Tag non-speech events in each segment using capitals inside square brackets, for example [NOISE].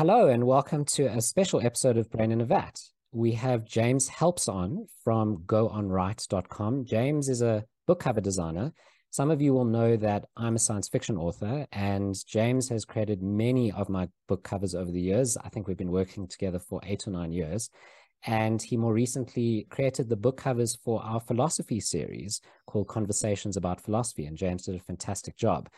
Hello, and welcome to a special episode of Brain in a Vat. We have James Helps on from goonwrite.com. James is a book cover designer. Some of you will know that I'm a science fiction author, and James has created many of my book covers over the years. I think we've been working together for eight or nine years. And he more recently created the book covers for our philosophy series called Conversations About Philosophy. And James did a fantastic job.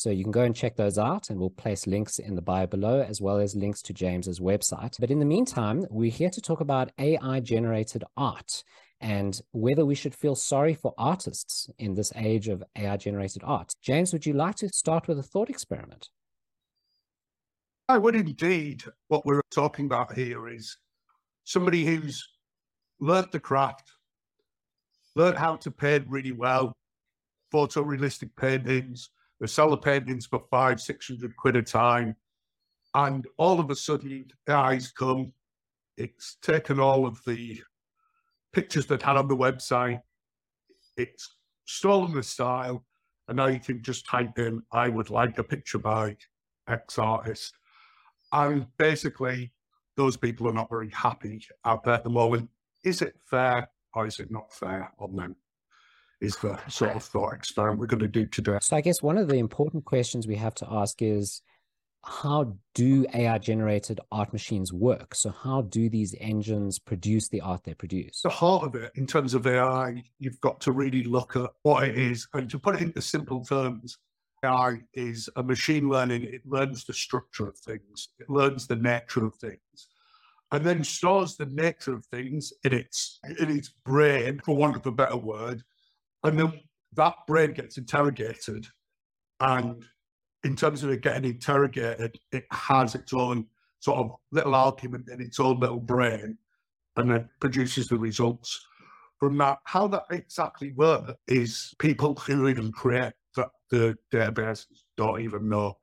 So you can go and check those out, and we'll place links in the bio below, as well as links to James's website. But in the meantime, we're here to talk about AI generated art and whether we should feel sorry for artists in this age of AI generated art. James, would you like to start with a thought experiment? I would indeed. What we're talking about here is somebody who's learnt the craft, learned how to paint really well, photorealistic paintings. They sell the paintings for five, six hundred quid a time. And all of a sudden, the AIs come. It's taken all of the pictures that had on the website. It's stolen the style. And now you can just type in, I would like a picture by X artist. And basically, those people are not very happy out there at the moment. Is it fair or is it not fair on them? Is the sort of thought experiment we're going to do today. So, I guess one of the important questions we have to ask is how do AI generated art machines work? So, how do these engines produce the art they produce? The heart of it, in terms of AI, you've got to really look at what it is. And to put it into simple terms, AI is a machine learning. It learns the structure of things, it learns the nature of things, and then stores the nature of things in its in its brain, for want of a better word. And then that brain gets interrogated, and in terms of it getting interrogated, it has its own sort of little argument in its own little brain, and then produces the results from that. How that exactly works is people who even create that the database don't even know.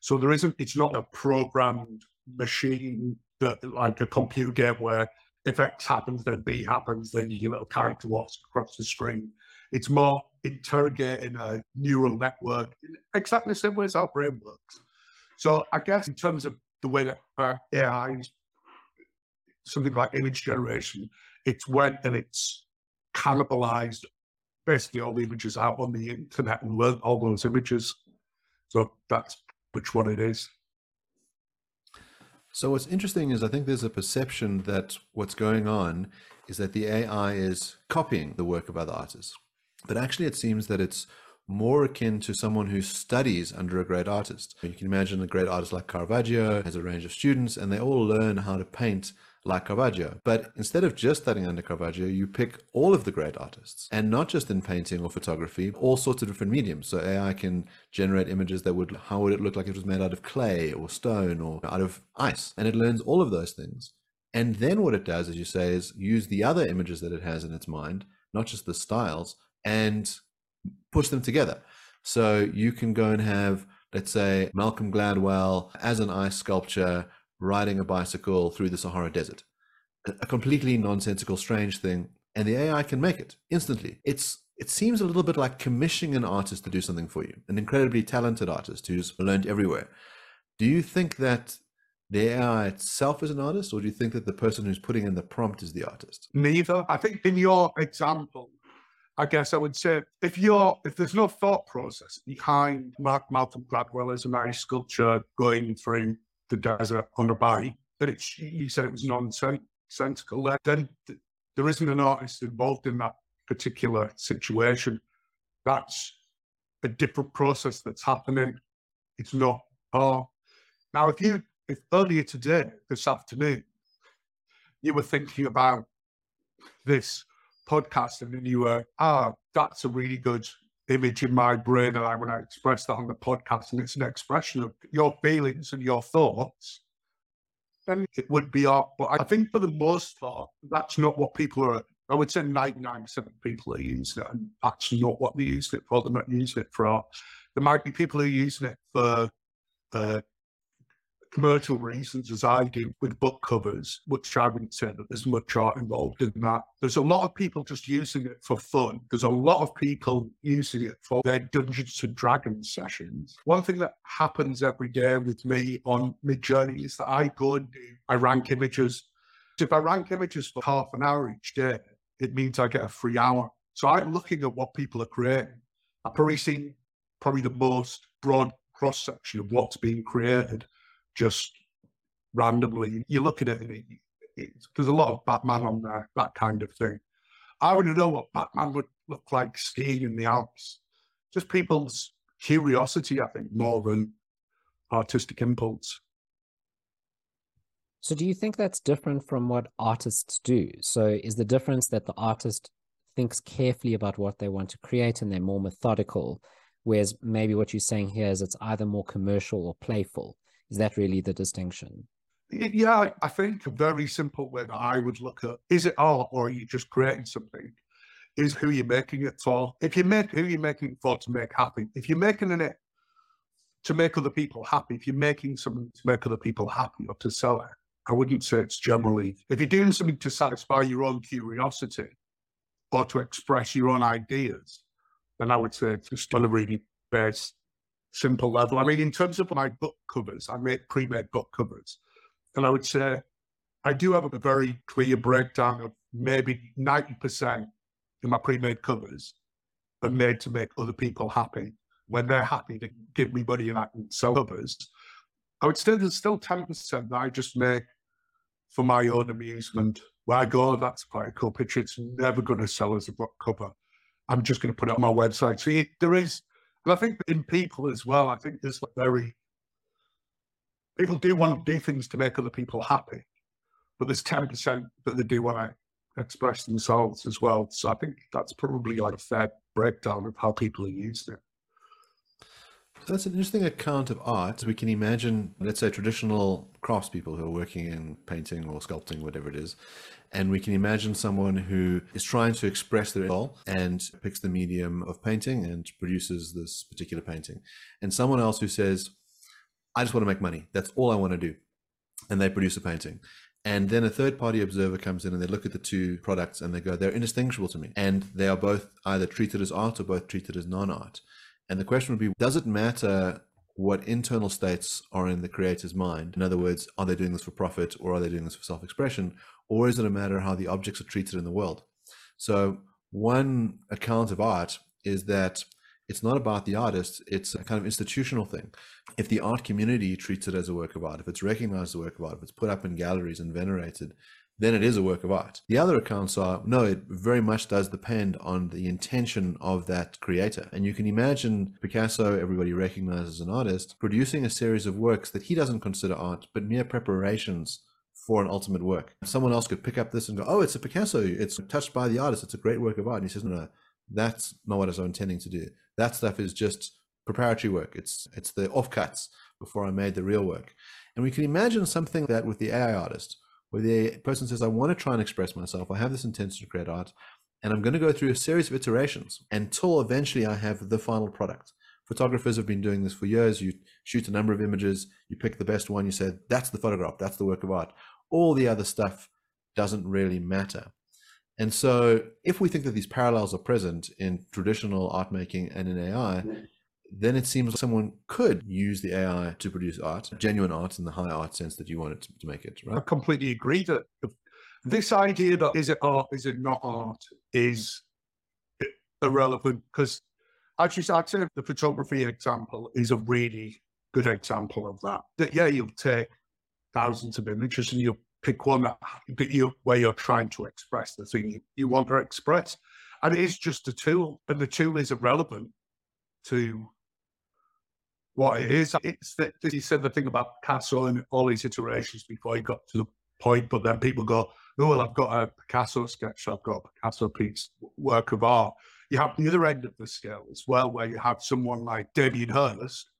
So there isn't, it's not a programmed machine that like a computer game where if X happens, then B happens, then your little character walks across the screen. It's more interrogating a neural network in exactly the same way as our brain works. So I guess in terms of the way that AI is something like image generation, it's when and it's cannibalized basically all the images out on the internet and learn all those images. So that's which one it is. So what's interesting is I think there's a perception that what's going on is that the AI is copying the work of other artists. But actually it seems that it's more akin to someone who studies under a great artist. You can imagine a great artist like Caravaggio has a range of students and they all learn how to paint like Caravaggio. But instead of just studying under Caravaggio, you pick all of the great artists and not just in painting or photography, all sorts of different mediums. So AI can generate images that would, how would it look like it was made out of clay or stone or out of ice? And it learns all of those things. And then what it does, as you say, is use the other images that it has in its mind, not just the styles, and push them together. So you can go and have, let's say, Malcolm Gladwell as an ice sculpture riding a bicycle through the Sahara Desert. A completely nonsensical, strange thing, and the AI can make it instantly. It's it seems a little bit like commissioning an artist to do something for you, an incredibly talented artist who's learned everywhere. Do you think that the AI itself is an artist, or do you think that the person who's putting in the prompt is the artist? Neither. I think in your example, I guess I would say if you're if there's no thought process behind Mark Malcolm Gladwell as a nice sculpture going through the desert on a bike, that it's you said it was nonsensical, then there isn't an artist involved in that particular situation. That's a different process that's happening. It's not art. Now, if you if earlier today, this afternoon, you were thinking about this podcast and then you were, ah, oh, that's a really good image in my brain and I want to express that on the podcast and it's an expression of your feelings and your thoughts, then it would be art. But I think for the most part, that's not what people are. I would say 99% of people are using it, and that's not what they're using it for. They're not using it for art. There might be people who are using it for uh, commercial reasons as I do with book covers, which I wouldn't say that there's much art involved in that. There's a lot of people just using it for fun. There's a lot of people using it for their Dungeons and Dragons sessions. One thing that happens every day with me on Midjourney is that I go and do, I rank images. So if I rank images for half an hour each day, it means I get a free hour. So I'm looking at what people are creating. I've probably seen probably the most broad cross section of what's being created just randomly. You look at it, it, there's a lot of Batman on there, that kind of thing. I want to know what Batman would look like skiing in the Alps. Just people's curiosity, I think, more than artistic impulse. So, do you think that's different from what artists do? So, is the difference that the artist thinks carefully about what they want to create and they're more methodical, whereas maybe what you're saying here is it's either more commercial or playful? Is that really the distinction? Yeah, I think a very simple way that I would look at is it art or are you just creating something? Is who you're making it for. If you make who you're making it for to make happy, if you're making it to make other people happy, if you're making something to make other people happy or to sell it, I wouldn't say it's generally. If you're doing something to satisfy your own curiosity or to express your own ideas, then I would say it's just on a really base simple level. I mean, in terms of my book covers, I make pre-made book covers. And I would say I do have a very clear breakdown of maybe 90% of my pre-made covers are made to make other people happy. When they're happy to give me money and I can sell covers. I would say there's still 10% that I just make for my own amusement. Where I go, that's quite a cool picture. It's never going to sell as a book cover. I'm just going to put it on my website. So there is and I think in people as well, I think there's very people do want to do things to make other people happy, but there's ten percent that they do want to express themselves as well. So I think that's probably like a fair breakdown of how people are used it. That's an interesting account of art. We can imagine, let's say, traditional craftspeople who are working in painting or sculpting, whatever it is, and we can imagine someone who is trying to express their soul and picks the medium of painting and produces this particular painting, and someone else who says, "I just want to make money. That's all I want to do," and they produce a painting. And then a third party observer comes in and they look at the two products and they go, they're indistinguishable to me. And they are both either treated as art or both treated as non art. And the question would be Does it matter what internal states are in the creator's mind? In other words, are they doing this for profit or are they doing this for self expression? Or is it a matter of how the objects are treated in the world? So, one account of art is that it's not about the artist, it's a kind of institutional thing. If the art community treats it as a work of art, if it's recognized as a work of art, if it's put up in galleries and venerated, then it is a work of art. The other accounts are no, it very much does depend on the intention of that creator. And you can imagine Picasso, everybody recognizes an artist, producing a series of works that he doesn't consider art, but mere preparations for an ultimate work. Someone else could pick up this and go, oh, it's a Picasso. It's touched by the artist. It's a great work of art. And he says, no, no, that's not what I was intending to do. That stuff is just preparatory work. It's it's the offcuts before I made the real work. And we can imagine something that with the AI artist, where the person says, I want to try and express myself. I have this intention to create art, and I'm going to go through a series of iterations until eventually I have the final product. Photographers have been doing this for years. You shoot a number of images, you pick the best one, you say, that's the photograph, that's the work of art. All the other stuff doesn't really matter. And so, if we think that these parallels are present in traditional art making and in AI, then it seems like someone could use the AI to produce art, genuine art in the high art sense that you want it to, to make it. Right? I completely agree that this idea that is it art, is it not art, is irrelevant because actually, I'd say the photography example is a really good example of that. That yeah, you'll take thousands of images and you'll pick one that, you where you're trying to express the thing you, you want to express, and it is just a tool, and the tool is irrelevant to what it is. It's that he said the thing about Picasso and all these iterations before he got to the point, but then people go, oh, well, I've got a Picasso sketch, I've got a Picasso piece, work of art. You have the other end of the scale as well, where you have someone like Damien Hirst.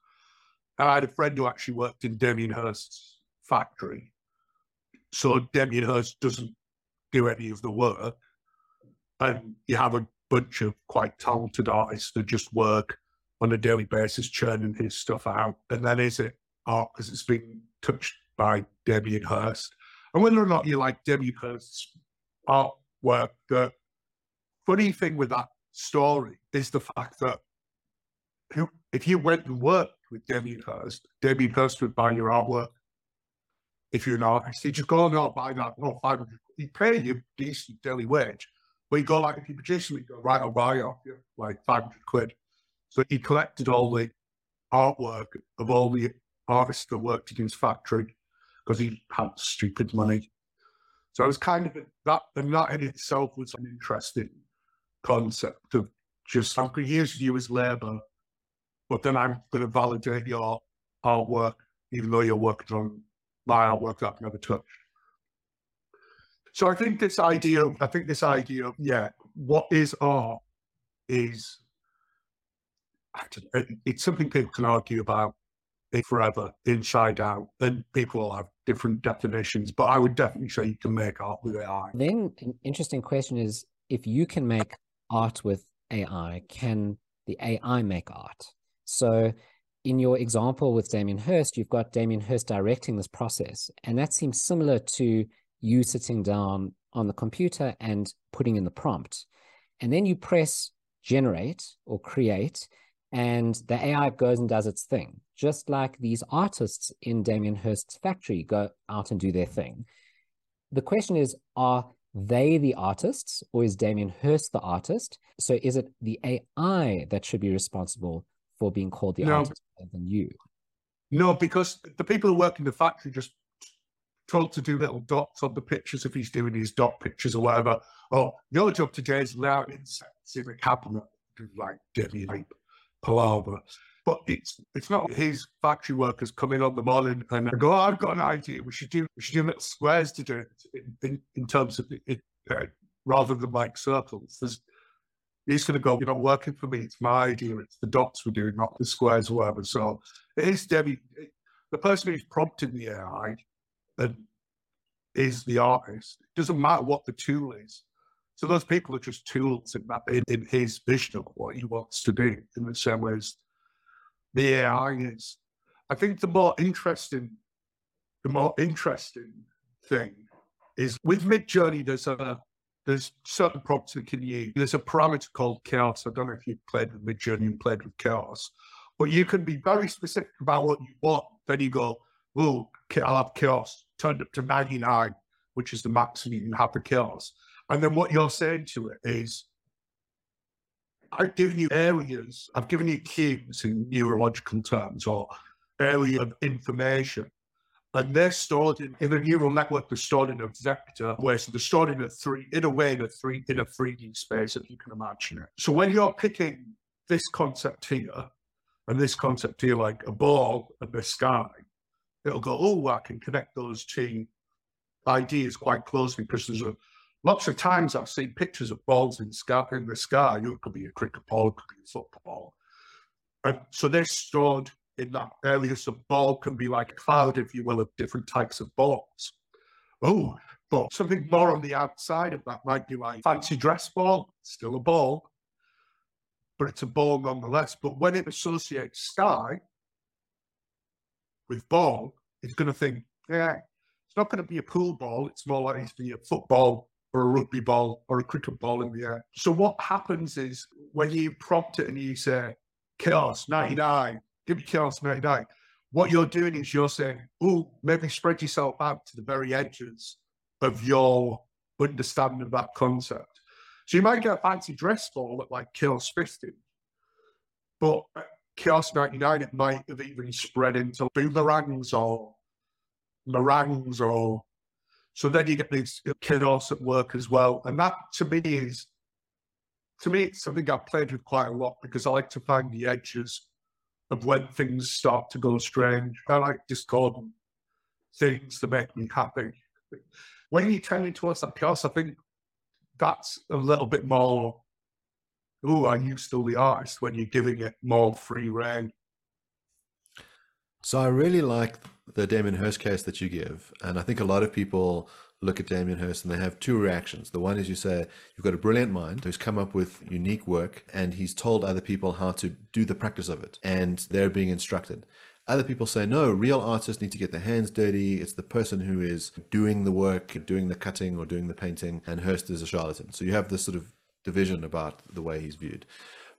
And I had a friend who actually worked in Damien Hirst's factory. So Damien Hirst doesn't do any of the work. And you have a bunch of quite talented artists that just work on a daily basis churning his stuff out. And then is it art because it's been touched by Damien Hirst. And whether or not you like Damien Hirst's artwork, the funny thing with that story is the fact that if you went and worked with Damien Hirst, Damien Hirst would buy your artwork. If you're an artist, he'd just go, no, buy that, no, 500. He'd pay you decent daily wage. But he'd go like, if you produce something, go, right, I'll buy off you, like 500 quid. So he collected all the artwork of all the artists that worked in his factory because he had stupid money. So it was kind of that, and that in itself was an interesting concept of just I'm going to use you as labour, but then I'm going to validate your artwork, even though you're working on my artwork that I've never touched. So I think this idea, I think this idea of yeah, what is art is Uh, it's something people can argue about forever, inside out, and people will have different definitions. But I would definitely say you can make art with AI. Then an interesting question is if you can make art with AI, can the AI make art? So in your example with Damien Hirst, you've got Damien Hirst directing this process. And that seems similar to you sitting down on the computer and putting in the prompt. And then you press generate or create, and the AI goes and does its thing, just like these artists in Damien Hirst's factory go out and do their thing. The question is, are they the artists or is Damien Hirst the artist? So is it the AI that should be responsible for being called the no. artist rather than you? No, because the people who work in the factory just told to do little dots on the pictures if he's doing his dot pictures or whatever. Or your job today is allowing insects in the cabinet, like Debbie like palaver. But it's it's not his factory workers come in on the morning and go, oh, I've got an idea. We should do we should do little squares to do it in, in, terms of it, uh, rather than like circles. There's, he's going to go, you're not working for me. It's my idea. It's the dots we're doing, not the squares or whatever. So it is Debbie, it, the person who's prompting the AI and is the artist. It doesn't matter what the tool is. So those people are just tools in, that, in, in his vision of what he wants to do in the same way as the AI is. I think the more interesting, the more interesting thing is with Midjourney. There's a there's certain prompts that can use. There's a parameter called chaos. I don't know if you've played with Midjourney and played with chaos, but you can be very specific about what you want. Then you go, oh, I'll have chaos turned up to 99, which is the maximum you can have for chaos. And then what you're saying to it is, I've given you areas, I've given you cues in neurological terms or area of information. And they're stored in, in a neural network, they're stored in a vector, where so they're stored in a three, in a way, in a three, in a 3D space, if you can imagine it. So when you're picking this concept here, and this concept here, like a ball and the sky, it'll go, oh, I can connect those two ideas quite closely because there's a Lots of times I've seen pictures of balls in, sky, in the sky. It could be a cricket ball, it could be a football. And so they're stored in that area. So ball can be like a cloud, if you will, of different types of balls. Oh, but something more on the outside of that might be like fancy dress ball, still a ball, but it's a ball nonetheless. But when it associates sky with ball, it's going to think, yeah, it's not going to be a pool ball. It's more likely to be a football or a rugby ball or a cricket ball in the air. So what happens is when you prompt it and you say chaos 99, give me chaos 99, what you're doing is you're saying, oh, maybe spread yourself out to the very edges of your understanding of that concept. So you might get a fancy dress ball at like chaos 50, but chaos 99, it might have even spread into boomerangs or meringues or so then you get these chaos at work as well. And that to me is, to me, it's something I've played with quite a lot because I like to find the edges of when things start to go strange. I like discordant things that make me happy. When you turn into us that chaos, I think that's a little bit more, oh, are you still the artist when you're giving it more free reign? So I really like the Damien Hirst case that you give, and I think a lot of people look at Damien Hirst and they have two reactions. The one is you say you've got a brilliant mind who's come up with unique work, and he's told other people how to do the practice of it, and they're being instructed. Other people say, no, real artists need to get their hands dirty. It's the person who is doing the work, doing the cutting or doing the painting, and Hirst is a charlatan. So you have this sort of division about the way he's viewed.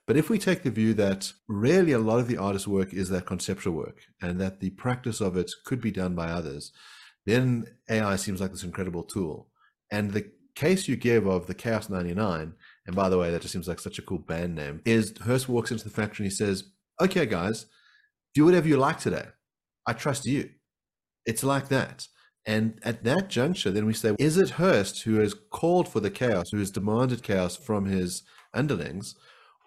But if we take the view that really a lot of the artist's work is that conceptual work and that the practice of it could be done by others, then AI seems like this incredible tool. And the case you give of the Chaos 99, and by the way, that just seems like such a cool band name, is Hirst walks into the factory and he says, Okay, guys, do whatever you like today. I trust you. It's like that. And at that juncture, then we say, is it Hirst who has called for the chaos, who has demanded chaos from his underlings,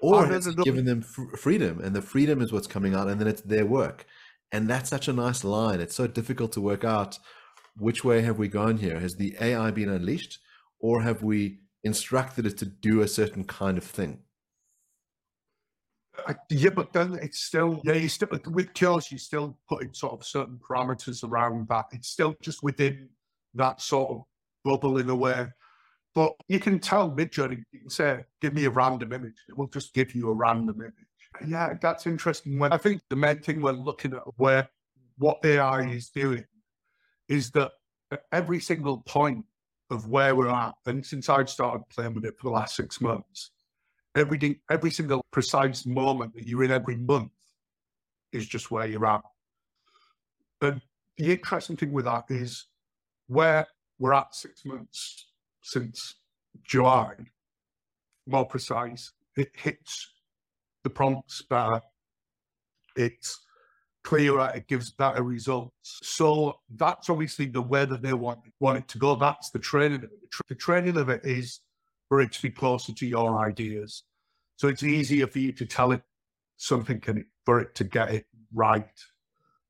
or he given them freedom? And the freedom is what's coming out, and then it's their work. And that's such a nice line. It's so difficult to work out which way have we gone here? Has the AI been unleashed, or have we instructed it to do a certain kind of thing? yeah, but then it's still yeah. You still with chaos, you're still putting sort of certain parameters around that. It's still just within that sort of bubble in a way. But you can tell Midjourney, you can say, "Give me a random image." It will just give you a random image. Yeah, that's interesting. When I think the main thing we're looking at where what AI is doing is that at every single point of where we're at, and since I've started playing with it for the last six months, everything, every single precise moment that you're in every month is just where you're at. And the interesting thing with that is where we're at six months since July, more precise, it hits the prompts better. It's clearer, it gives better results. So that's obviously the way that they want, want it to go. That's the training. The training of it is for it to be closer to your ideas. So it's easier for you to tell it something and for it to get it right.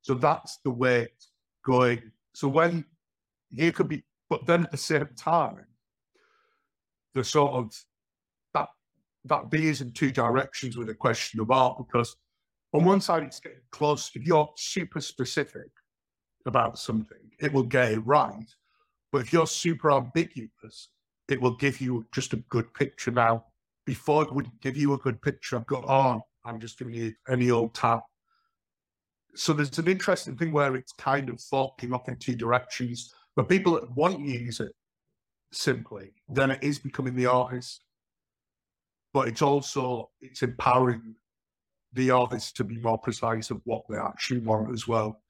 So that's the way it's going. So when you could be, but then at the same time, the sort of that that veers in two directions with a question of art because on one side it's getting close. If you're super specific about something, it will get it right. But if you're super ambiguous, it will give you just a good picture. Now, before it would give you a good picture, I've got on, I'm just giving you any old tap. So there's an interesting thing where it's kind of forking off in two directions. But people that want to use it simply, then it is becoming the artist. But it's also it's empowering the artist to be more precise of what they actually want as well.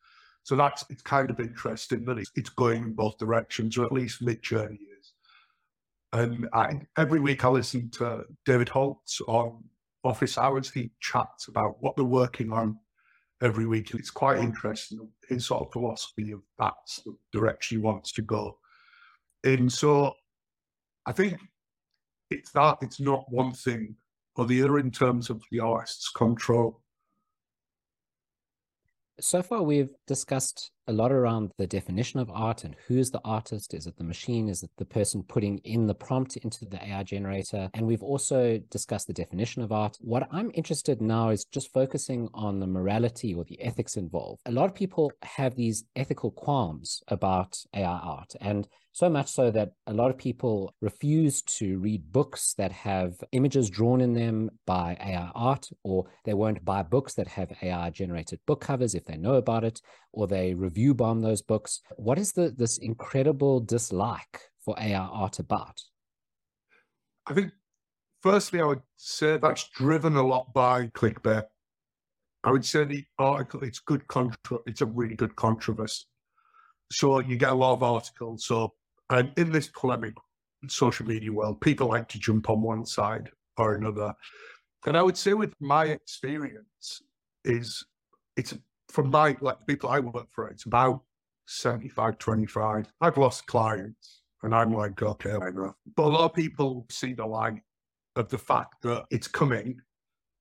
So that's it's kind of interesting that it's, it's going in both directions, or at least Midjourney and I, every week I listen to David Holz on Office Hours. He chats about what they're working on every week, and it's quite interesting his sort of philosophy of that's the direction he wants to go. And so I think it's that it's not one thing or the other in terms of the artist's control. So far, we've discussed a lot around the definition of art and who's the artist. Is it the machine? Is it the person putting in the prompt into the AI generator? And we've also discussed the definition of art. What I'm interested now is just focusing on the morality or the ethics involved. A lot of people have these ethical qualms about AI art. And so much so that a lot of people refuse to read books that have images drawn in them by AI art, or they won't buy books that have AI generated book covers if they know about it, or they review bomb those books. What is the this incredible dislike for AI art about? I think, firstly, I would say that's driven a lot by clickbait. I would say the article, it's good contra- it's a really good controversy. So you get a lot of articles. So and in this polemic social media world, people like to jump on one side or another. And I would say with my experience is it's from my like people I work for, it's about 75, 25. I've lost clients and I'm like, okay, know. But a lot of people see the light of the fact that it's coming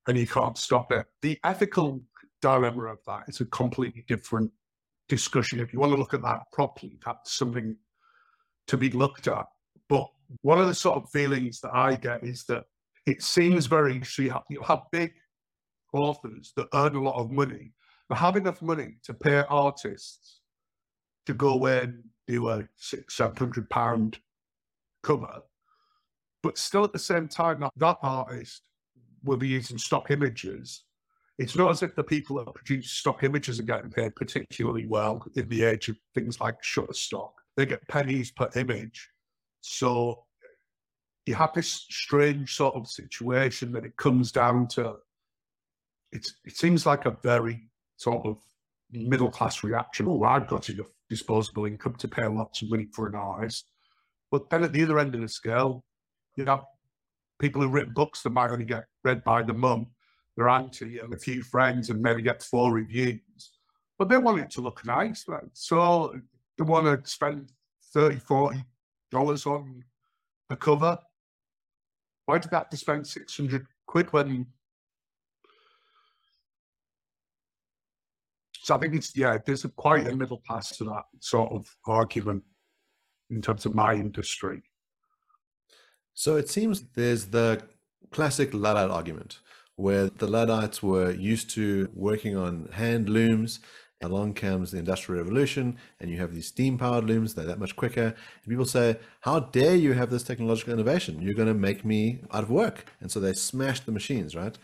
and you can't stop it. The ethical dilemma of that is a completely different discussion. If you want to look at that properly, that's something to be looked at. But one of the sort of feelings that I get is that it seems very, so you have, you have big authors that earn a lot of money, but have enough money to pay artists to go and do a six, seven hundred pound cover. But still at the same time, that, that artist will be using stock images It's not as if the people that produce stock images are getting paid particularly well in the age of things like Shutterstock. They get pennies per image. So you have this strange sort of situation that it comes down to. It's, it seems like a very sort of middle class reaction. Oh, I've got enough disposable income to pay lots of money for an artist. But then at the other end of the scale, you have people who write books that might only get read by the mum, their auntie, and a few friends, and maybe get four reviews. But they want it to look nice. Right? So they want to spend 30 $40 on a cover. Why did that to spend 600 quid when So I think it's yeah, there's a quite a middle pass to that sort of argument in terms of my industry. So it seems there's the classic Luddite argument where the Luddites were used to working on hand looms. Along comes the Industrial Revolution, and you have these steam powered looms, they're that much quicker. And people say, How dare you have this technological innovation? You're going to make me out of work. And so they smash the machines, right?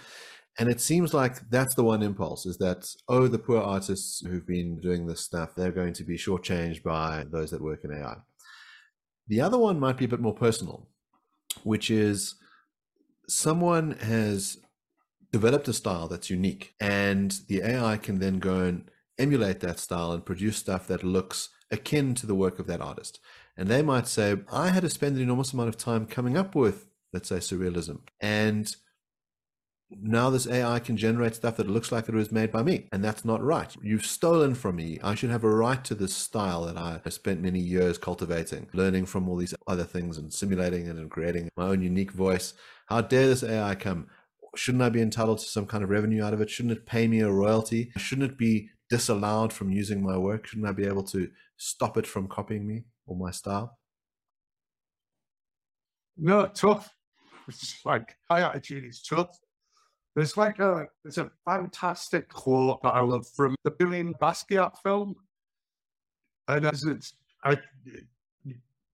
And it seems like that's the one impulse is that, oh, the poor artists who've been doing this stuff, they're going to be shortchanged by those that work in AI. The other one might be a bit more personal, which is someone has developed a style that's unique, and the AI can then go and emulate that style and produce stuff that looks akin to the work of that artist. And they might say, I had to spend an enormous amount of time coming up with, let's say, surrealism. And now this AI can generate stuff that looks like it was made by me, and that's not right. You've stolen from me. I should have a right to this style that I spent many years cultivating, learning from all these other things and simulating it and creating my own unique voice. How dare this AI come? Shouldn't I be entitled to some kind of revenue out of it? Shouldn't it pay me a royalty? Shouldn't it be disallowed from using my work? Shouldn't I be able to stop it from copying me or my style? No, tough. [LAUGHS] It's like my attitude is tough. There's like a there's a fantastic quote that I love from the Billion Basquiat film, and as it's I,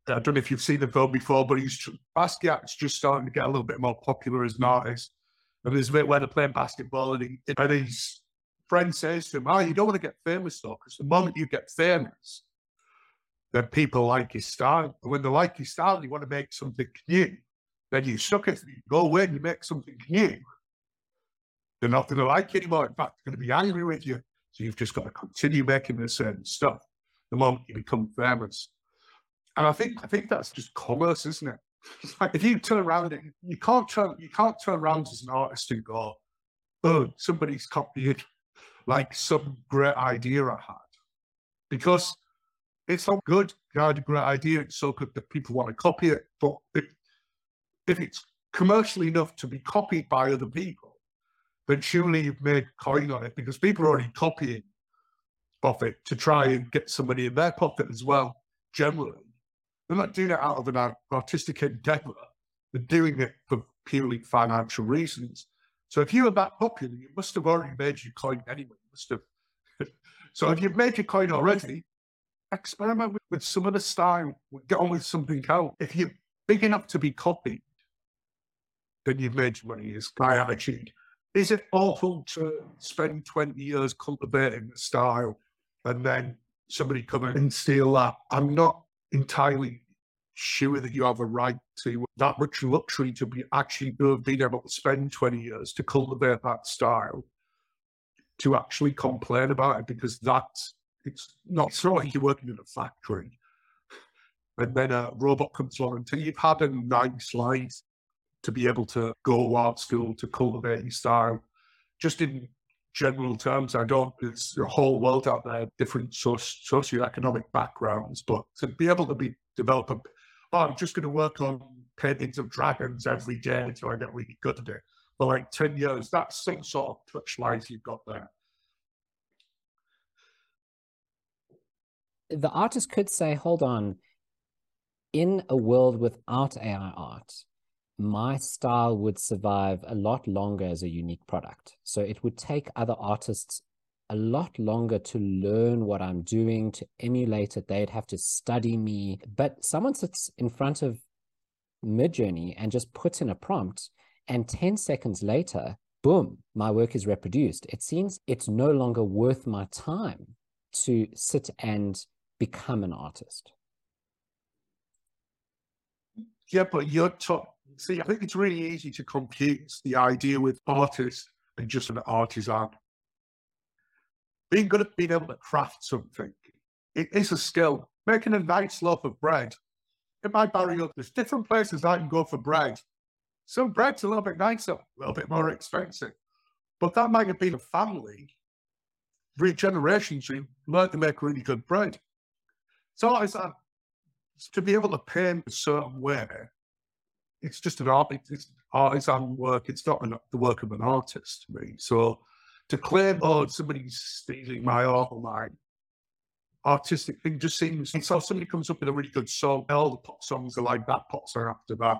I don't know if you've seen the film before, but he's Basquiat's just starting to get a little bit more popular as an artist. And there's a bit where they're playing basketball, and, he, and his friend says to him, "Oh, you don't want to get famous though, because the moment you get famous, then people like your style. And when they like your style, you want to make something new. Then you suck it, you go away and you make something new." They're not going to like you anymore. In fact, they're going to be angry with you. So you've just got to continue making the same stuff the moment you become famous. And I think I think that's just commerce, isn't it? Like if you turn around you can't turn you can't turn around as an artist and go, oh, somebody's copied like some great idea I had. Because it's so good, you had a great idea, it's so good that people want to copy it. But if, if it's commercially enough to be copied by other people, then surely you've made coin on it because people are already copying off it to try and get somebody in their pocket as well, generally. They're not doing it out of an artistic endeavor. They're doing it for purely financial reasons. So if you were that popular, you must have already made your coin anyway. You must have. [LAUGHS] so if you've made your coin already, experiment with, with some of the style. Get on with something else. If you're big enough to be copied, then you've made your money. Is my attitude. Is it awful to spend 20 years cultivating the style and then somebody come in and steal that? I'm not entirely sure that you have a right to that much luxury to be actually to being able to spend 20 years to cultivate that style to actually complain about it because that's it's not it's not like you're working in a factory and then a robot comes along until you've had a nice life to be able to go art school to cultivate your style. Just in general terms, I don't, there's a whole world out there, different socio-economic backgrounds, but to be able to be develop a, oh, I'm just going to work on paintings of dragons every day until I get really good at it for like 10 years, that's some sort of touch life you've got there. The artist could say, hold on, in a world without AI art, my style would survive a lot longer as a unique product. So it would take other artists a lot longer to learn what I'm doing, to emulate it. They'd have to study me. But someone sits in front of Midjourney and just puts in a prompt, and 10 seconds later, boom, my work is reproduced. It seems it's no longer worth my time to sit and become an artist. Yeah, but you're taught. See, I think it's really easy to confuse the idea with artist and just an artisan. Being good at being able to craft something, it is a skill. Making a nice loaf of bread, In my up. There's different places I can go for bread. Some bread's a little bit nicer, a little bit more expensive. But that might have been a family, three generations who learned to make really good bread. So it's that to be able to paint a certain way, it's just an art, it's artisan work. It's not an, the work of an artist to me. So to claim, oh, somebody's stealing my art or my artistic thing just seems, and so somebody comes up with a really good song, all the pop songs are like that, pops are after that.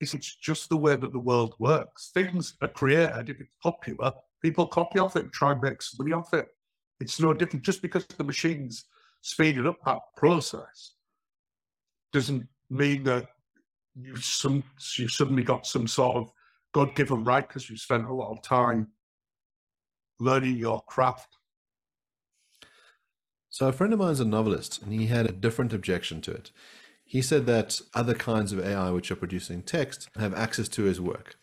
It's, it's just the way that the world works. Things are created, if it's popular, people copy off it and try and make money off it. It's no different just because the machines speeded up that process doesn't mean that you've, some you've suddenly got some sort of God given right because you spent a lot of time learning your craft. So a friend of mine is a novelist, and he had a different objection to it. He said that other kinds of AI which are producing text have access to his work.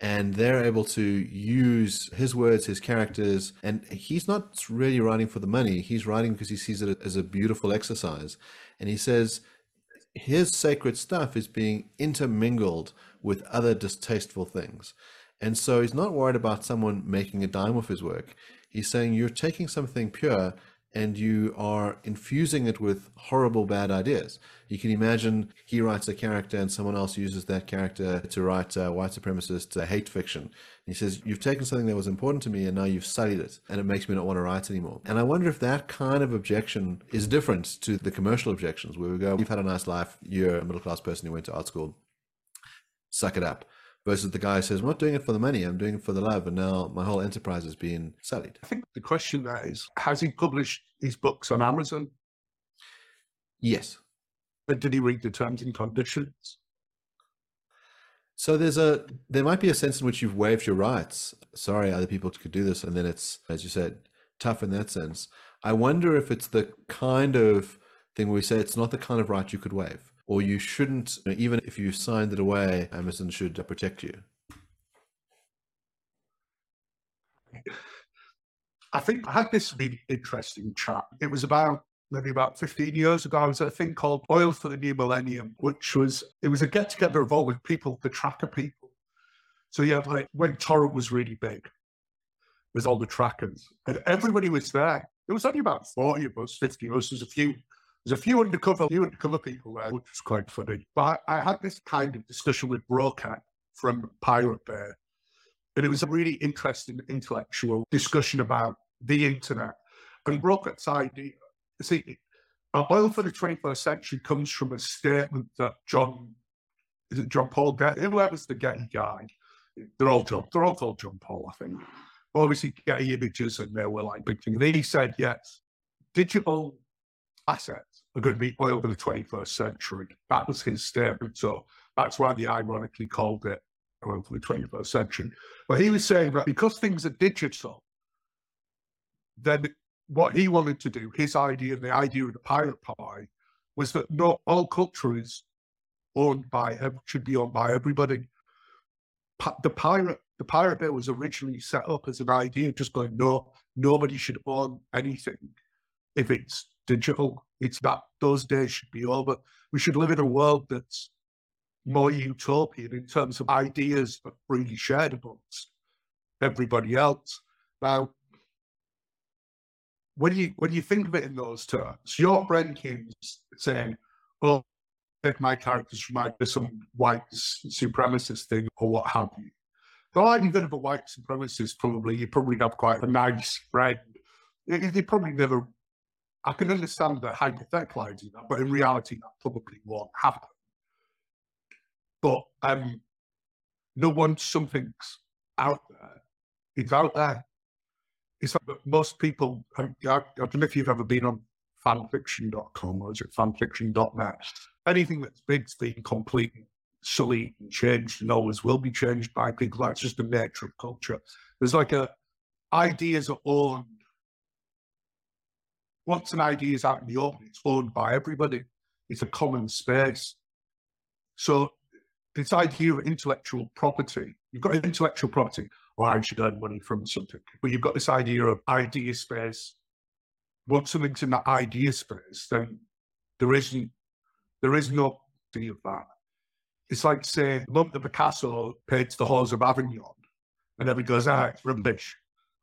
And they're able to use his words, his characters, and he's not really writing for the money. He's writing because he sees it as a beautiful exercise. And he says his sacred stuff is being intermingled with other distasteful things. And so he's not worried about someone making a dime of his work. He's saying you're taking something pure and you are infusing it with horrible bad ideas. You can imagine he writes a character and someone else uses that character to write uh, white supremacist uh, hate fiction. And he says, You've taken something that was important to me and now you've studied it, and it makes me not want to write anymore. And I wonder if that kind of objection is different to the commercial objections where we go, You've had a nice life, you're a middle class person who went to art school, suck it up versus the guy who says, I'm not doing it for the money, I'm doing it for the love, and now my whole enterprise is being sullied. I think the question there is, has he published his books on Amazon? Yes. But did he read the terms and conditions? So there's a there might be a sense in which you've waived your rights. Sorry, other people could do this, and then it's, as you said, tough in that sense. I wonder if it's the kind of thing where we say it's not the kind of right you could waive or you shouldn't, even if you signed it away, Amazon should uh, protect you? I think I had this really interesting chat. It was about maybe about 15 years ago. I was at a thing called Oil for the New Millennium, which was it was a get together of all the people, the tracker people. So yeah, like when Torrent was really big, with all the trackers, and everybody was there. There was only about 40 of us, 50 of us. There's a few there's a few undercover, few undercover people there, which was quite funny. But I, I had this kind of discussion with Brokat from Pirate Bay, and it was a really interesting intellectual discussion about the internet. And Brokat's idea, see, oil for the 21st century comes from a statement that John, is it John Paul Getty, whoever's the Getty guy, they're all John, they're all called John Paul, I think. Obviously, Getty images and they were like big things. He said, yes, digital assets are going to be oil for the 21st century. That was his statement. So that's why they ironically called it oil for the 21st century. But he was saying that because things are digital, then what he wanted to do, his idea, the idea of the pirate pie, was that not all culture is owned by should be owned by everybody. The pirate the pirate bit was originally set up as an idea, just going no, nobody should own anything if it's digital. It's that those days should be over. We should live in a world that's more utopian in terms of ideas that freely shared amongst everybody else. Now, when you when you think of it in those terms, your friend came saying, oh, "Well, if my characters remind me of some white supremacist thing or what have you." Though I'm bit of a white supremacist, probably you probably have quite a nice friend. They probably never I can understand the hypotheticalizing that, but in reality, that probably won't happen. But um, no one, something's out there. It's out there. It's like most people, I, I, don't know if you've ever been on fanfiction.com or is it fanfiction.net. Anything that's big's been completely sullied and changed and always will be changed by people. That's just the nature of culture. There's like a ideas are owned. Once an idea is out in the open, it's owned by everybody. It's a common space. So this idea of intellectual property, you've got intellectual property, or I should earn money from something. But you've got this idea of idea space. Once something's in that idea space, then there isn't there is no of that. It's like say the Picasso paints the halls of Avignon and everybody goes, ah, rubbish.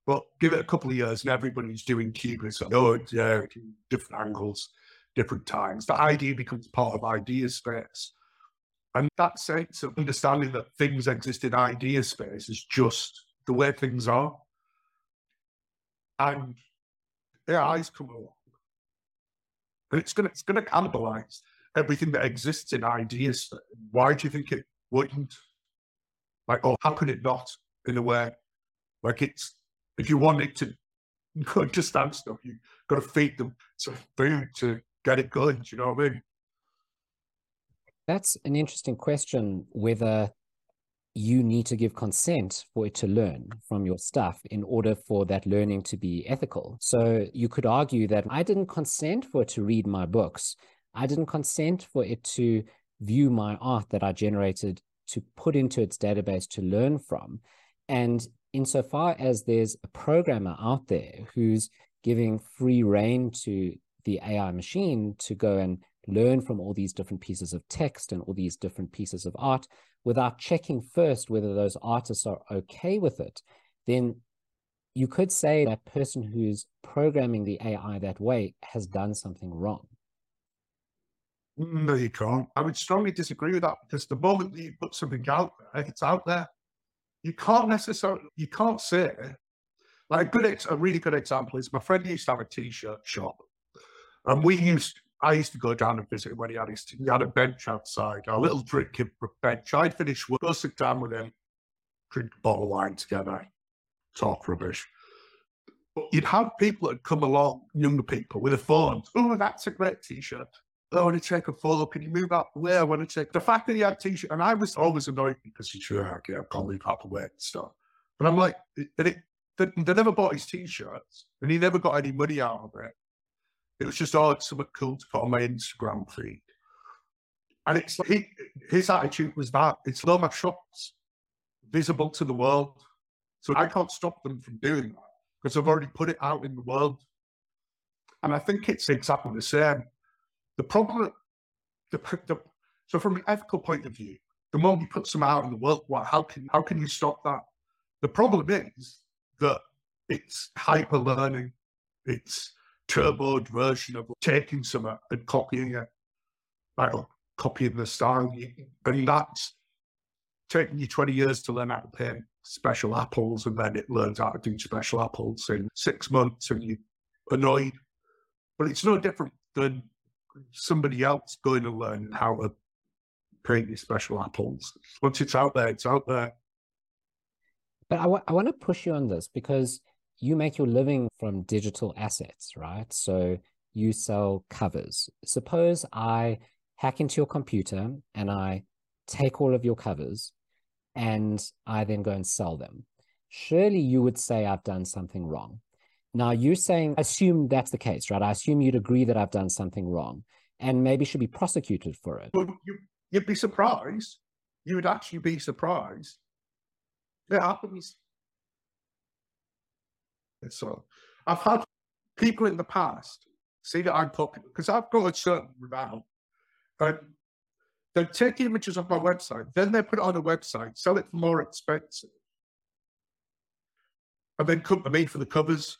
But give it a couple of years and everybody's doing cubism. Oh, yeah, different angles, different times. The idea becomes part of idea space. And that sense of understanding that things exist in idea space is just the way things are. And AI's come along. And it's gonna it's gonna cannibalize everything that exists in ideas. Why do you think it wouldn't? Like, or how could it not in a way? Like it's if you want it to understand [LAUGHS] stuff, you got to feed them some food to get it going. Do you know what I mean? That's an interesting question. Whether you need to give consent for it to learn from your stuff in order for that learning to be ethical. So you could argue that I didn't consent for it to read my books. I didn't consent for it to view my art that I generated to put into its database to learn from. And insofar as there's a programmer out there who's giving free reign to the AI machine to go and learn from all these different pieces of text and all these different pieces of art without checking first whether those artists are okay with it, then you could say that person who's programming the AI that way has done something wrong. Mm, no, you can't. I would strongly disagree with that because the moment that you put something out there, it's out there. You can't necessarily, you can't say, like a good, a really good example is my friend used to have a t-shirt shop, and we used, I used to go down and visit him when he had his, he had a bench outside, a little drinking bench. I'd finish work, go sit down with him, drink a bottle of wine together, talk rubbish. But you'd have people that come along, younger people with a phone. Oh, that's a great t-shirt. I want to take a photo. Can you move the way? I want to take the fact that he had t-shirt, and I was always annoyed because he's sure okay, I can't move out the way and stuff. But I'm like, did it? They, they never bought his t-shirts, and he never got any money out of it. It was just oh, it's something cool to put on my Instagram feed. And it's like he, his attitude was that it's low my shots visible to the world, so I can't stop them from doing that because I've already put it out in the world. And I think it's exactly the same the problem, the, the, so from an ethical point of view, the moment you put some out in the world, well, how can how can you stop that? The problem is that it's hyper learning, it's turboed version of taking some and copying it, like copying the style, and that's taking you 20 years to learn how to paint special apples, and then it learns how to do special apples in six months, and you're annoyed. But it's no different than somebody else going to learn how to create these special apples. Once it's out there, it's out there. But I, w- I want to push you on this because you make your living from digital assets, right? So you sell covers. Suppose I hack into your computer and I take all of your covers and I then go and sell them. Surely you would say I've done something wrong. Now you're saying, assume that's the case, right? I assume you'd agree that I've done something wrong and maybe should be prosecuted for it. Well, you, would be surprised. You would actually be surprised. It happens. So I've had people in the past say that I'm popular because I've got a certain renown. And they take images of my website, then they put it on a website, sell it for more expensive, and then come to me for the covers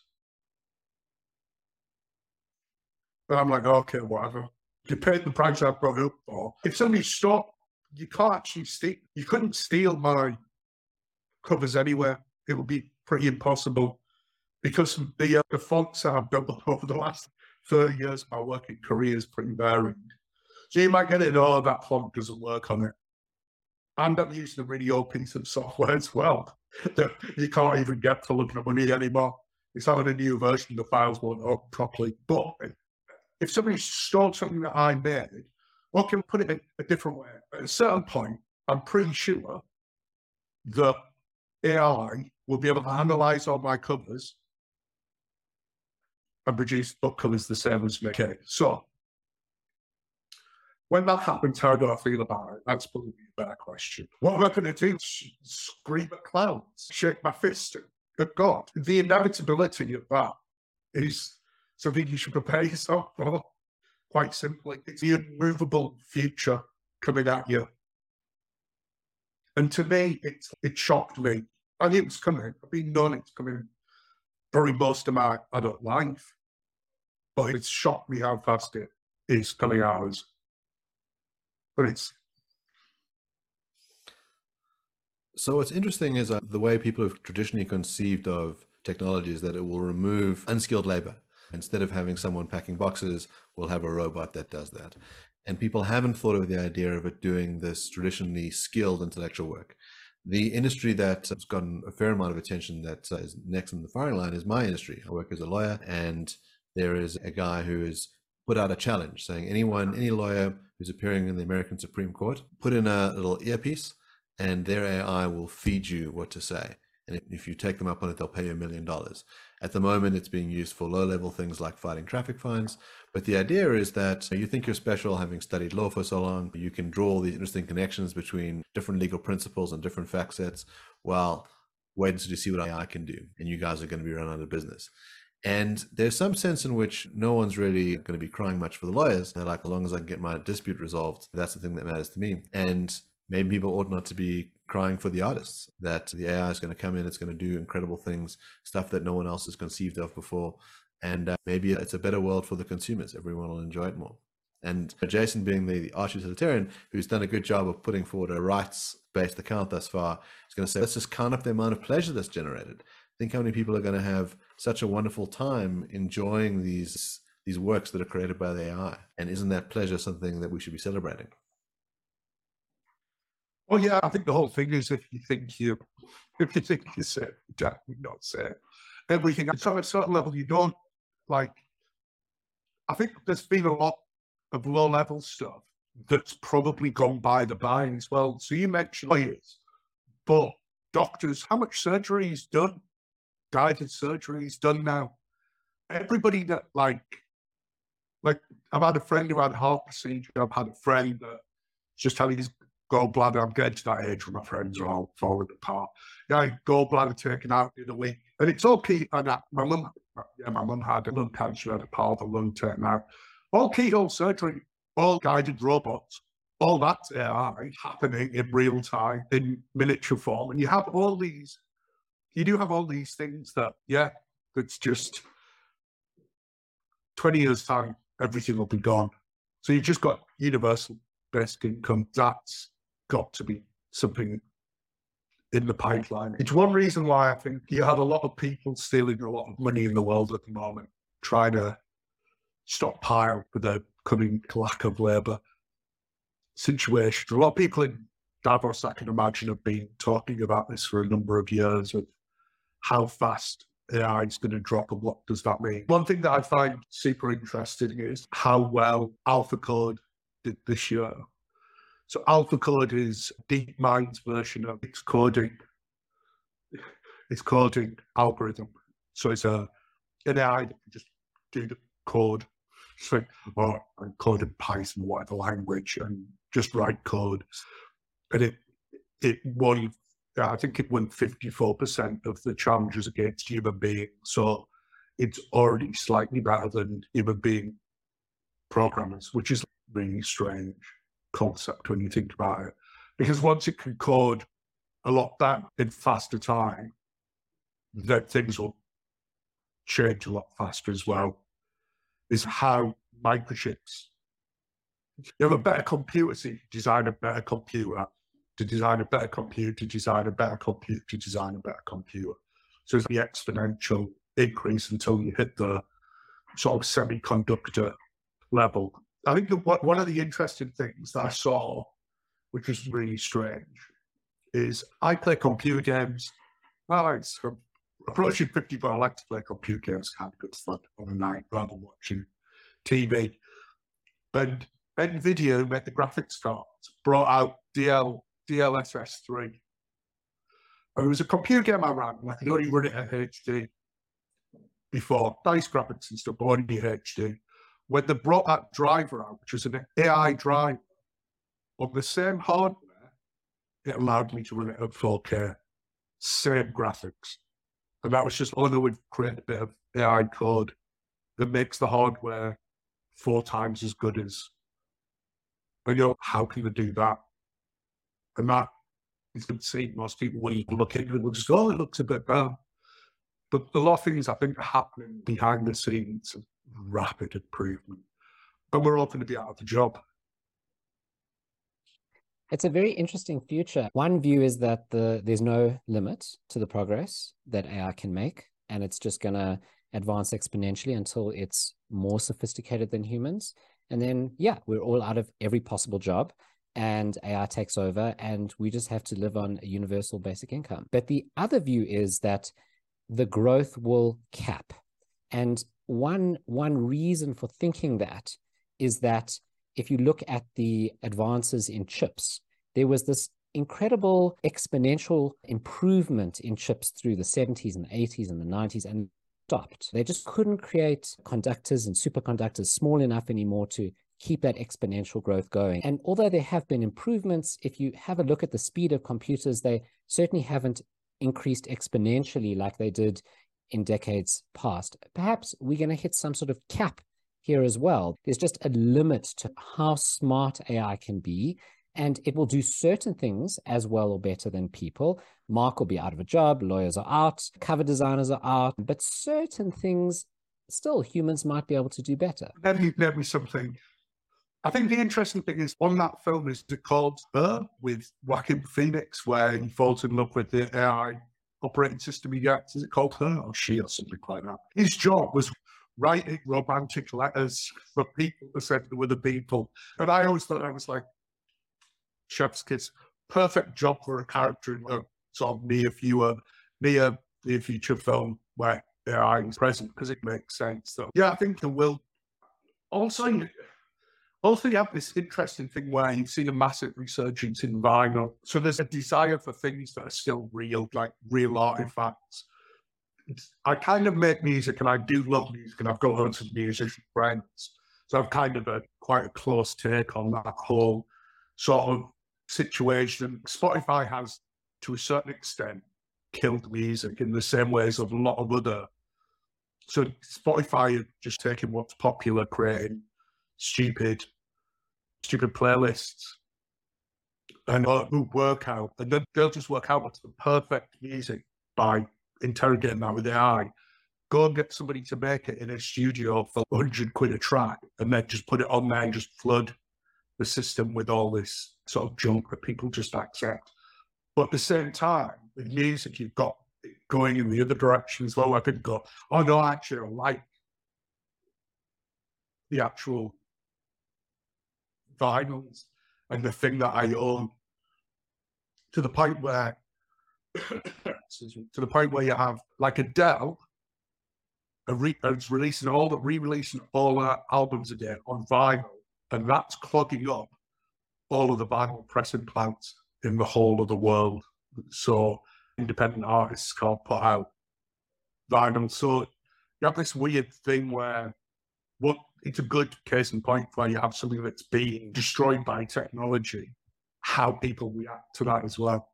And I'm like, okay, whatever. You paid the price I brought up for. If somebody stopped, you can't actually steal. You couldn't steal my covers anywhere. It would be pretty impossible because the uh, the fonts I've built [LAUGHS] over the last 30 years of my working career is pretty varied. So you might get it, oh, that font doesn't work on it. And I'm using a really old piece of software as well [LAUGHS] that you can't even get to look at money anymore. It's having a new version, the files won't open properly. But if somebody stole something that I made, well, can put it in a different way. At a certain point, I'm pretty sure that AI will be able to analyze all my covers and produce book covers the same as me. Okay, so when that happens, how do I feel about it? That's probably a better question. What am I going to do? Scream at clouds, shake my fist at God. The inevitability of that is something you should prepare yourself for. Quite simply, it's the immovable future coming at you. And to me, it, it shocked me. Knew it was coming. I've been known it's coming for most of my adult life. But it's shocked me how fast it is coming at us. But it's so what's interesting is the way people have traditionally conceived of technology is that it will remove unskilled labor. Instead of having someone packing boxes, we'll have a robot that does that. And people haven't thought of the idea of it doing this traditionally skilled intellectual work. The industry that has gotten a fair amount of attention that uh, next in the firing line is my industry. I work as a lawyer, and there is a guy who has put out a challenge saying anyone, any lawyer who's appearing in the American Supreme Court, put in a little earpiece, and their AI will feed you what to say. And if you take them up on it, they'll pay you a million dollars. At the moment, it's being used for low level things like fighting traffic fines. But the idea is that you think you're special having studied law for so long. You can draw these interesting connections between different legal principles and different fact sets. Well, wait until you see what AI can do. And you guys are going to be run out of business. And there's some sense in which no one's really going to be crying much for the lawyers. They're like, as long as I can get my dispute resolved, that's the thing that matters to me. And maybe people ought not to be crying for the artists that the AI is going to come in, it's going to do incredible things, stuff that no one else has conceived of before. And uh, maybe it's a better world for the consumers. Everyone will enjoy it more. And Jason, being the, arch utilitarian who's done a good job of putting forward a rights based account thus far, is going to say, let's just count up the amount of pleasure that's generated. Think how many people are going to have such a wonderful time enjoying these these works that are created by the AI. And isn't that pleasure something that we should be celebrating? Well, yeah, I think the whole thing is if you think you, if you think you say, definitely not say everything. So at a certain level, you don't like. I think there's been a lot of low level stuff that's probably gone by the by as well. So you mentioned oh, lawyers, but doctors, how much surgery is done? Guided surgery is done now. Everybody that like, like I've had a friend who had heart procedure. I've had a friend that just had his gallbladder. I'm getting to that age where my friends are all falling apart. Yeah, gallbladder taken out in a week. And it's okay. And my mum, yeah, my mum had a lung cancer, had a part of the lung taken out. All keyhole surgery, all guided robots, all that AI happening in real time, in miniature form. And you have all these, you do have all these things that, yeah, it's just 20 years' time, everything will be gone. So you've just got universal basic income. That's got to be something in the pipeline. It's one reason why I think you have a lot of people stealing a lot of money in the world at the moment, trying to stockpile for the coming lack of labour situation. A lot of people in Davos, I can imagine, have been talking about this for a number of years of how fast AI is going to drop and what does that mean. One thing that I find super interesting is how well AlphaCode did this year so AlphaCode is DeepMind's version of its coding. It's coding algorithm. So it's a an AI that can just do the code. So or code in Python, whatever language, and just write code. And it it won I think it won 54% of the challenges against human beings. So it's already slightly better than human being programmers, which is really strange concept when you think about it. Because once it can code a lot that in faster time, then things will change a lot faster as well. Is how microchips. You have a better computer, so you design a better computer to design a better computer to design a better computer to design a better computer. So it's the exponential increase until you hit the sort of semiconductor level. I think one of the interesting things that I saw, which was really strange, is I play computer games. Well, it's approaching 50, but I like to play computer games, have good fun on a night rather than watching TV. And NVIDIA, when the graphics cards brought out DL DLSS 3. And it was a computer game I ran. I could only run it at HD before, nice graphics and stuff, but only HD. When they brought that driver out, which was an AI driver, on the same hardware, it allowed me to run it at 4K, same graphics. And that was just, oh, they would create a bit of AI code that makes the hardware four times as good as. And you know, how can they do that? And that you can see most people when you look into it, will just oh, it looks a bit better. But a lot of things I think are happening behind the scenes rapid improvement. But we're all going to be out of the job. It's a very interesting future. One view is that the there's no limit to the progress that AI can make, and it's just going to advance exponentially until it's more sophisticated than humans. And then, yeah, we're all out of every possible job and AI takes over, and we just have to live on a universal basic income. But the other view is that the growth will cap. And one, one reason for thinking that is that if you look at the advances in chips, there was this incredible exponential improvement in chips through the 70s and the 80s and the 90s and stopped. They just couldn't create conductors and superconductors small enough anymore to keep that exponential growth going. And although there have been improvements, if you have a look at the speed of computers, they certainly haven't increased exponentially like they did in decades past. Perhaps we're going to hit some sort of cap here as well. There's just a limit to how smart AI can be, and it will do certain things as well or better than people. Mark will be out of a job, lawyers are out, cover designers are out, but certain things still humans might be able to do better. Let me, let me something I think the interesting thing is on that film is the called Her with Joaquin Phoenix, where he falls in love with the AI operating system he gets. Is it called oh, Her or She or something like that? His job was writing romantic letters for people to send to other people. And I always thought I was like, Chef's Kiss, perfect job for a character in a sort of near viewer, near near future film where AI is present because it makes sense. So yeah, I think there will also also, you have this interesting thing where you've seen a massive resurgence in vinyl. So there's a desire for things that are still real, like real artifacts. I kind of make music and I do love music and I've got lots of musician friends. So I've kind of a quite a close take on that whole sort of situation. Spotify has, to a certain extent, killed music in the same ways of a lot of other. So Spotify just taking what's popular, creating stupid, stupid playlists and uh, work out, and then they'll just work out what's the perfect music by interrogating that with AI. Go and get somebody to make it in a studio for 100 quid a track, and then just put it on there and just flood the system with all this sort of junk that people just accept. But at the same time, with music, you've got going in the other direction as well. I could go, oh no, actually, I like the actual vinyls and the thing that I own. To the point where [COUGHS] to the point where you have like Adele a re- it's releasing all the re-releasing all our albums again on vinyl and that's clogging up all of the vinyl pressing plants in the whole of the world. So independent artists can't put out vinyl. So you have this weird thing where what it's a good case in point where you have something that's being destroyed by technology, how people react to that as well.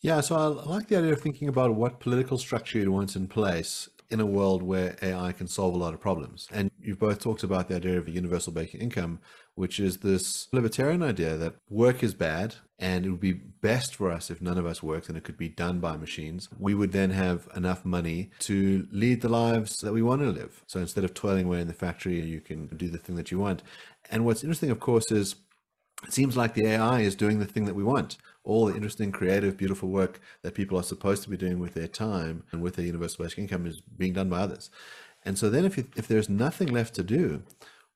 Yeah, so I like the idea of thinking about what political structure you'd want in place in a world where AI can solve a lot of problems. And you've both talked about the idea of a universal basic income, which is this libertarian idea that work is bad and it would be best for us if none of us worked and it could be done by machines. We would then have enough money to lead the lives that we want to live. So instead of toiling away in the factory, you can do the thing that you want. And what's interesting, of course, is it seems like the AI is doing the thing that we want. All the interesting, creative, beautiful work that people are supposed to be doing with their time and with their universal basic income is being done by others. And so then if, you, if there's nothing left to do,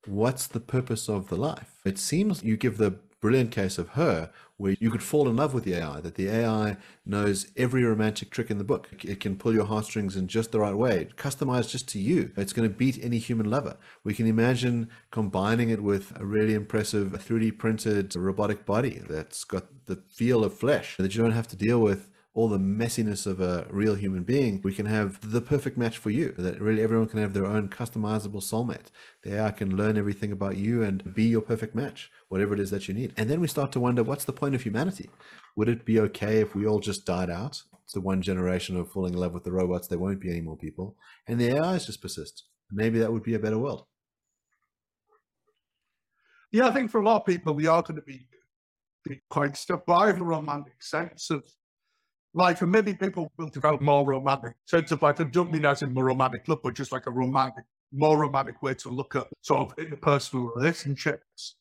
what's the purpose of the life? It seems you give the brilliant case of her where you could fall in love with the AI, that the AI knows every romantic trick in the book. It can pull your heartstrings in just the right way, customized just to you. It's going to beat any human lover. We can imagine combining it with a really impressive 3D printed robotic body that's got the feel of flesh that you don't have to deal with all the messiness of a real human being, we can have the perfect match for you. That really everyone can have their own customizable soulmate. The AI can learn everything about you and be your perfect match, whatever it is that you need. And then we start to wonder what's the point of humanity? Would it be okay if we all just died out? It's the one generation of falling in love with the robots, there won't be any more people. And the AIs just persist. Maybe that would be a better world. Yeah, I think for a lot of people, we are going to be quite stuck by the romantic sense of like for many people will develop more romantic sense of like a don't mean as in more romantic look, but just like a romantic, more romantic way to look at sort of interpersonal relationships.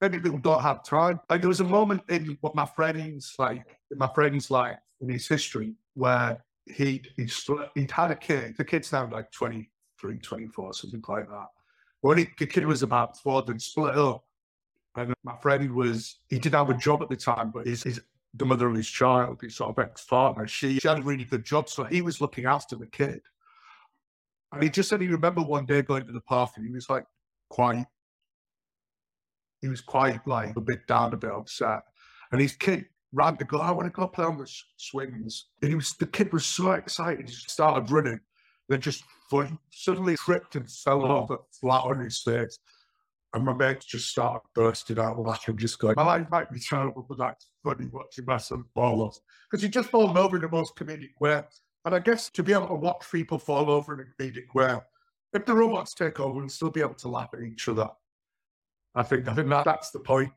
Many people don't have time. Like there was a moment in what my friends like in my friend's life in his history where he'd he'd, he'd had a kid. The kid's now like 23, 24, something like that. When he, the kid was about four, then split up. And my friend was, he didn't have a job at the time, but his, his the mother of his child, his sort of ex-partner, she, she had a really good job, so he was looking after the kid. And he just said he remembered one day going to the park and he was like quite, he was quite like a bit down, a bit upset. And his kid ran to go, I want to go play on the swings. And he was, the kid was so excited, he started running, then just suddenly tripped and fell over flat on his face. And my mates just started bursting out laughing, just going, My life might be terrible, but that's funny watching my son fall off. Because you just fall over in the most comedic way. And I guess to be able to watch people fall over in a comedic way, if the robots take over, we'll still be able to laugh at each other. I think I think that, that's the point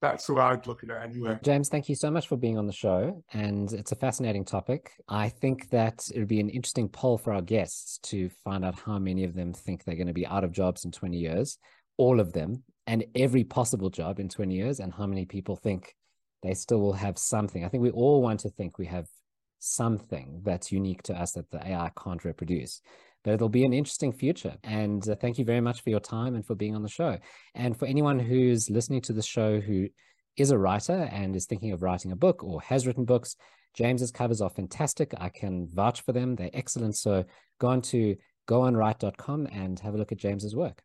that's what I'd look at anyway. James, thank you so much for being on the show. And it's a fascinating topic. I think that it would be an interesting poll for our guests to find out how many of them think they're going to be out of jobs in 20 years, all of them, and every possible job in 20 years, and how many people think they still will have something. I think we all want to think we have something that's unique to us that the AI can't reproduce but it'll be an interesting future. And uh, thank you very much for your time and for being on the show. And for anyone who's listening to the show who is a writer and is thinking of writing a book or has written books, James's covers are fantastic. I can vouch for them. They're excellent. So go on to goonwrite.com and have a look at James's work.